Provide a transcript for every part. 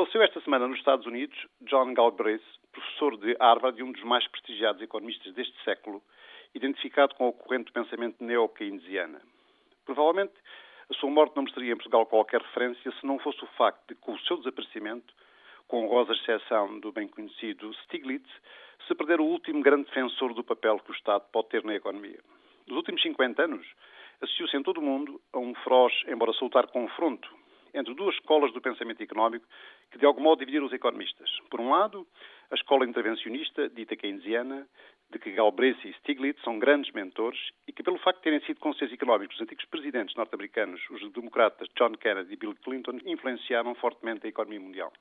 Faleceu esta semana nos Estados Unidos John Galbraith, professor de Harvard e um dos mais prestigiados economistas deste século, identificado com o corrente de pensamento neo-keynesiana. Provavelmente a sua morte não mostraria em Portugal qualquer referência se não fosse o facto de, com o seu desaparecimento, com honrosa exceção do bem conhecido Stiglitz, se perder o último grande defensor do papel que o Estado pode ter na economia. Nos últimos 50 anos, assistiu-se em todo o mundo a um feroz, embora salutar, confronto entre duas escolas do pensamento económico que de algum modo dividiram os economistas. Por um lado, a escola intervencionista, dita keynesiana, de que Galbraith e Stiglitz são grandes mentores e que, pelo facto de terem sido conselheiros económicos dos antigos presidentes norte-americanos, os democratas John Kennedy e Bill Clinton, influenciaram fortemente a economia mundial.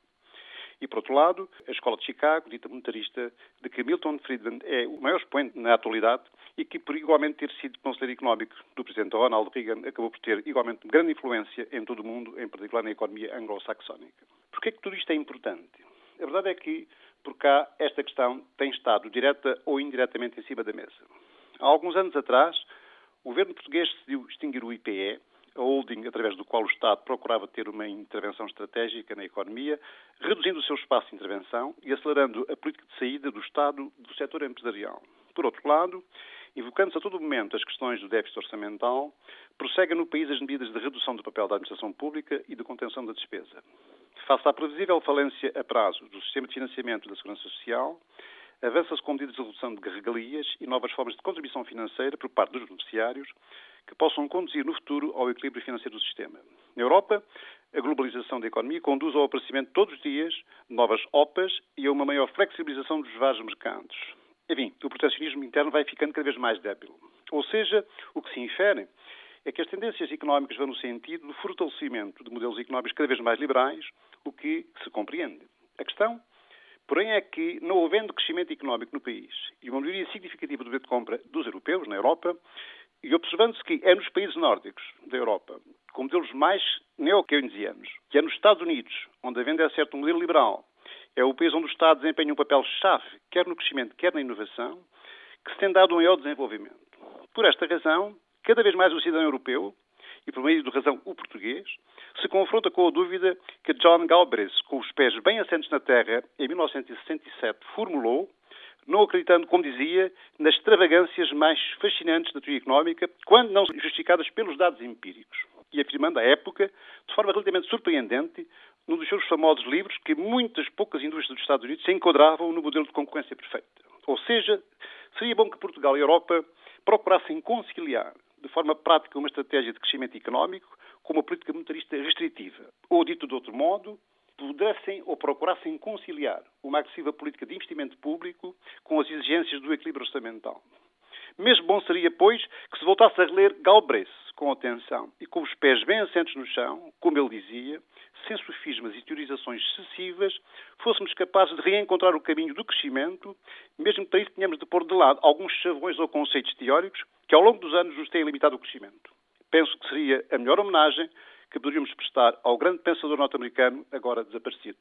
E, por outro lado, a Escola de Chicago, dita monetarista, de que Milton Friedman é o maior expoente na atualidade e que, por igualmente ter sido conselheiro económico do presidente Ronald Reagan, acabou por ter igualmente grande influência em todo o mundo, em particular na economia anglo-saxónica. Por que é que tudo isto é importante? A verdade é que, por cá, esta questão tem estado direta ou indiretamente em cima da mesa. Há alguns anos atrás, o governo português decidiu extinguir o IPE, a holding através do qual o Estado procurava ter uma intervenção estratégica na economia, reduzindo o seu espaço de intervenção e acelerando a política de saída do Estado do setor empresarial. Por outro lado, invocando-se a todo momento as questões do déficit orçamental, prossegue no país as medidas de redução do papel da administração pública e de contenção da despesa. Face à previsível falência a prazo do sistema de financiamento da Segurança Social, avança-se com medidas de redução de regalias e novas formas de contribuição financeira por parte dos beneficiários que possam conduzir no futuro ao equilíbrio financeiro do sistema. Na Europa, a globalização da economia conduz ao aparecimento todos os dias de novas OPAs e a uma maior flexibilização dos vários mercados. Enfim, o protecionismo interno vai ficando cada vez mais débil. Ou seja, o que se infere é que as tendências económicas vão no sentido do fortalecimento de modelos económicos cada vez mais liberais, o que se compreende. A questão Porém, é que, não havendo crescimento económico no país e uma maioria significativa do poder de compra dos europeus na Europa, e observando-se que é nos países nórdicos da Europa, com modelos mais neo-keynesianos, que é nos Estados Unidos, onde a venda é certo um modelo liberal, é o país onde o Estado desempenha um papel-chave, quer no crescimento, quer na inovação, que se tem dado um maior desenvolvimento. Por esta razão, cada vez mais o cidadão europeu, e por meio de razão o português, se confronta com a dúvida que John Galbraith, com os pés bem assentes na terra, em 1967, formulou, não acreditando, como dizia, nas extravagâncias mais fascinantes da teoria económica, quando não justificadas pelos dados empíricos. E afirmando à época, de forma relativamente surpreendente, num dos seus famosos livros, que muitas poucas indústrias dos Estados Unidos se enquadravam no modelo de concorrência perfeita. Ou seja, seria bom que Portugal e Europa procurassem conciliar de forma prática uma estratégia de crescimento económico com uma política monetarista restritiva. Ou, dito de outro modo, pudessem ou procurassem conciliar uma agressiva política de investimento público com as exigências do equilíbrio orçamental. Mesmo bom seria, pois, que se voltasse a reler Galbraith com atenção e com os pés bem assentos no chão, como ele dizia, sem sofismas e teorizações excessivas, fôssemos capazes de reencontrar o caminho do crescimento, mesmo que para isso tenhamos de pôr de lado alguns chavões ou conceitos teóricos que ao longo dos anos nos têm limitado o crescimento. Penso que seria a melhor homenagem que poderíamos prestar ao grande pensador norte-americano agora desaparecido.